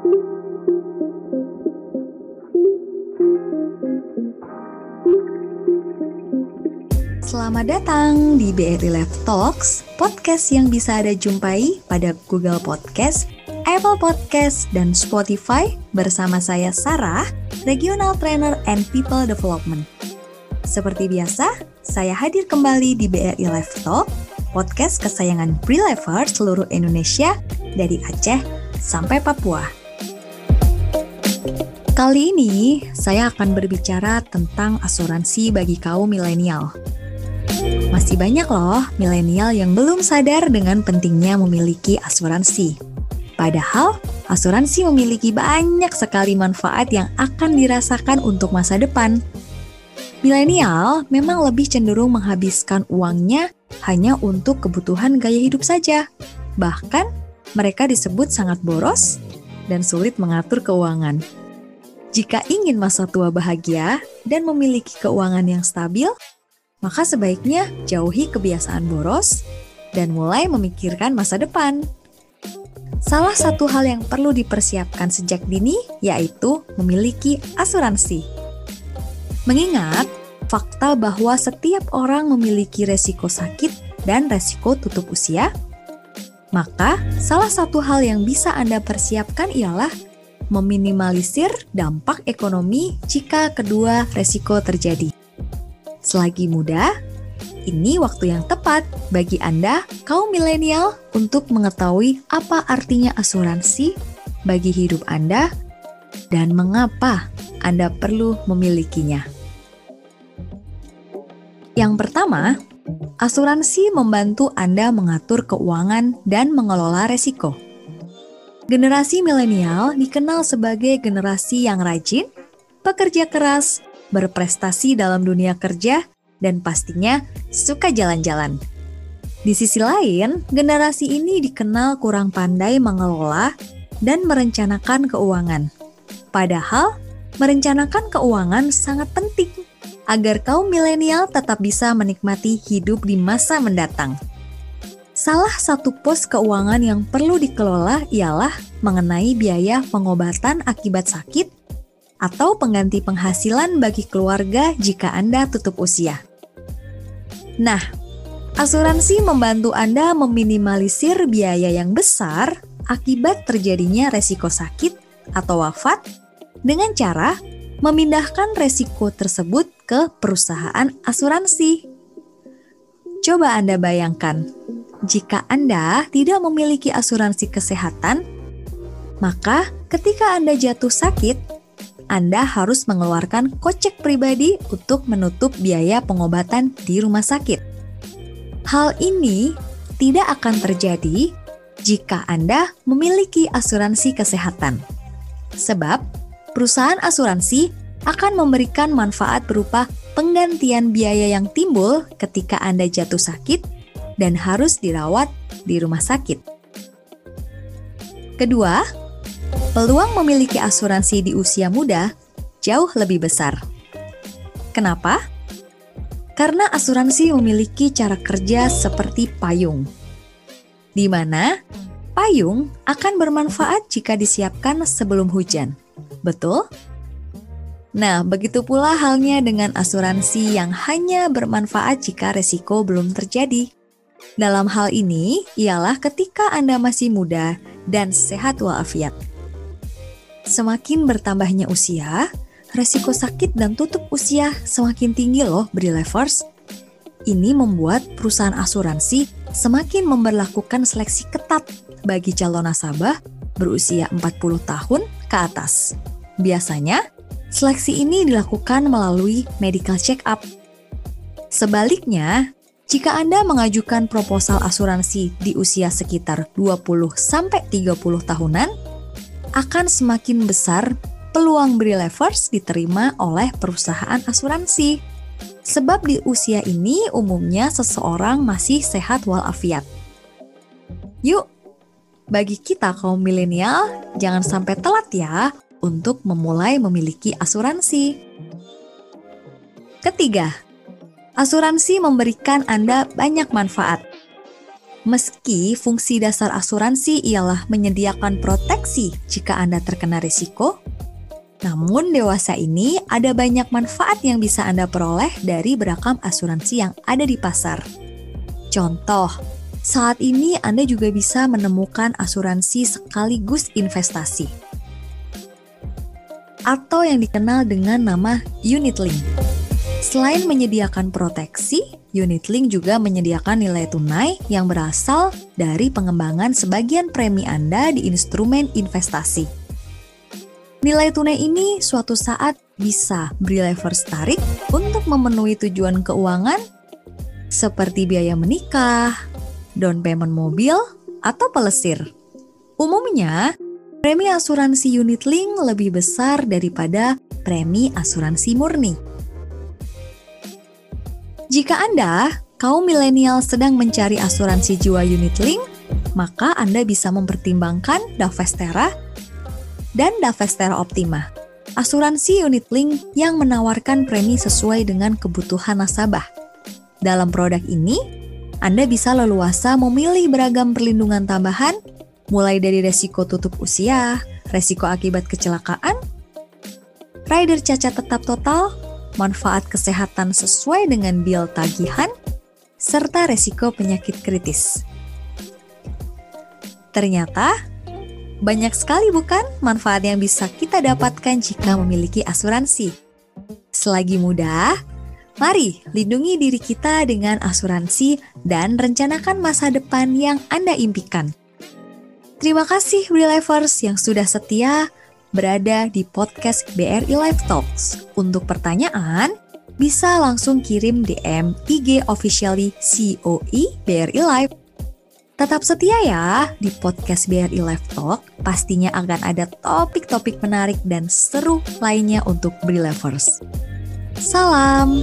Selamat datang di BRI Live Talks, podcast yang bisa Anda jumpai pada Google Podcast, Apple Podcast, dan Spotify bersama saya Sarah, Regional Trainer and People Development. Seperti biasa, saya hadir kembali di BRI Live Talk, podcast kesayangan pre-lifer seluruh Indonesia dari Aceh sampai Papua. Kali ini, saya akan berbicara tentang asuransi bagi kaum milenial. Masih banyak loh milenial yang belum sadar dengan pentingnya memiliki asuransi. Padahal, asuransi memiliki banyak sekali manfaat yang akan dirasakan untuk masa depan. Milenial memang lebih cenderung menghabiskan uangnya hanya untuk kebutuhan gaya hidup saja. Bahkan, mereka disebut sangat boros dan sulit mengatur keuangan. Jika ingin masa tua bahagia dan memiliki keuangan yang stabil, maka sebaiknya jauhi kebiasaan boros dan mulai memikirkan masa depan. Salah satu hal yang perlu dipersiapkan sejak dini yaitu memiliki asuransi. Mengingat fakta bahwa setiap orang memiliki resiko sakit dan resiko tutup usia, maka salah satu hal yang bisa Anda persiapkan ialah meminimalisir dampak ekonomi jika kedua resiko terjadi. Selagi muda, ini waktu yang tepat bagi Anda, kaum milenial, untuk mengetahui apa artinya asuransi bagi hidup Anda dan mengapa Anda perlu memilikinya. Yang pertama, asuransi membantu Anda mengatur keuangan dan mengelola resiko. Generasi milenial dikenal sebagai generasi yang rajin, pekerja keras, berprestasi dalam dunia kerja, dan pastinya suka jalan-jalan. Di sisi lain, generasi ini dikenal kurang pandai mengelola dan merencanakan keuangan. Padahal, merencanakan keuangan sangat penting agar kaum milenial tetap bisa menikmati hidup di masa mendatang. Salah satu pos keuangan yang perlu dikelola ialah mengenai biaya pengobatan akibat sakit atau pengganti penghasilan bagi keluarga jika Anda tutup usia. Nah, asuransi membantu Anda meminimalisir biaya yang besar akibat terjadinya resiko sakit atau wafat dengan cara memindahkan resiko tersebut ke perusahaan asuransi. Coba Anda bayangkan, jika Anda tidak memiliki asuransi kesehatan, maka ketika Anda jatuh sakit, anda harus mengeluarkan kocek pribadi untuk menutup biaya pengobatan di rumah sakit. Hal ini tidak akan terjadi jika Anda memiliki asuransi kesehatan. Sebab, perusahaan asuransi akan memberikan manfaat berupa penggantian biaya yang timbul ketika Anda jatuh sakit dan harus dirawat di rumah sakit. Kedua, peluang memiliki asuransi di usia muda jauh lebih besar. Kenapa? Karena asuransi memiliki cara kerja seperti payung, di mana payung akan bermanfaat jika disiapkan sebelum hujan. Betul? Nah, begitu pula halnya dengan asuransi yang hanya bermanfaat jika resiko belum terjadi. Dalam hal ini, ialah ketika Anda masih muda dan sehat walafiat. Semakin bertambahnya usia, resiko sakit dan tutup usia semakin tinggi loh Levers. Ini membuat perusahaan asuransi semakin memperlakukan seleksi ketat bagi calon nasabah berusia 40 tahun ke atas. Biasanya, seleksi ini dilakukan melalui medical check-up. Sebaliknya, jika Anda mengajukan proposal asuransi di usia sekitar 20-30 tahunan, akan semakin besar peluang Levers diterima oleh perusahaan asuransi. Sebab di usia ini umumnya seseorang masih sehat walafiat. Yuk, bagi kita kaum milenial, jangan sampai telat ya untuk memulai memiliki asuransi. Ketiga, asuransi memberikan Anda banyak manfaat. Meski fungsi dasar asuransi ialah menyediakan proteksi jika Anda terkena risiko, namun dewasa ini ada banyak manfaat yang bisa Anda peroleh dari beragam asuransi yang ada di pasar. Contoh, saat ini Anda juga bisa menemukan asuransi sekaligus investasi atau yang dikenal dengan nama unit link. Selain menyediakan proteksi, Unit Link juga menyediakan nilai tunai yang berasal dari pengembangan sebagian premi Anda di instrumen investasi. Nilai tunai ini suatu saat bisa beri levers tarik untuk memenuhi tujuan keuangan seperti biaya menikah, down payment mobil, atau pelesir. Umumnya, premi asuransi unit link lebih besar daripada premi asuransi murni. Jika Anda, kaum milenial sedang mencari asuransi jiwa unit link, maka Anda bisa mempertimbangkan Davestera dan Davestera Optima. Asuransi unit link yang menawarkan premi sesuai dengan kebutuhan nasabah. Dalam produk ini, Anda bisa leluasa memilih beragam perlindungan tambahan, mulai dari resiko tutup usia, resiko akibat kecelakaan, rider cacat tetap total, manfaat kesehatan sesuai dengan bil tagihan, serta resiko penyakit kritis. Ternyata, banyak sekali bukan manfaat yang bisa kita dapatkan jika memiliki asuransi. Selagi muda, mari lindungi diri kita dengan asuransi dan rencanakan masa depan yang Anda impikan. Terima kasih Relivers yang sudah setia berada di podcast BRI Live Talks. Untuk pertanyaan, bisa langsung kirim DM IG officially COE BRI Live. Tetap setia ya di podcast BRI Live Talk, pastinya akan ada topik-topik menarik dan seru lainnya untuk Brilevers. Salam!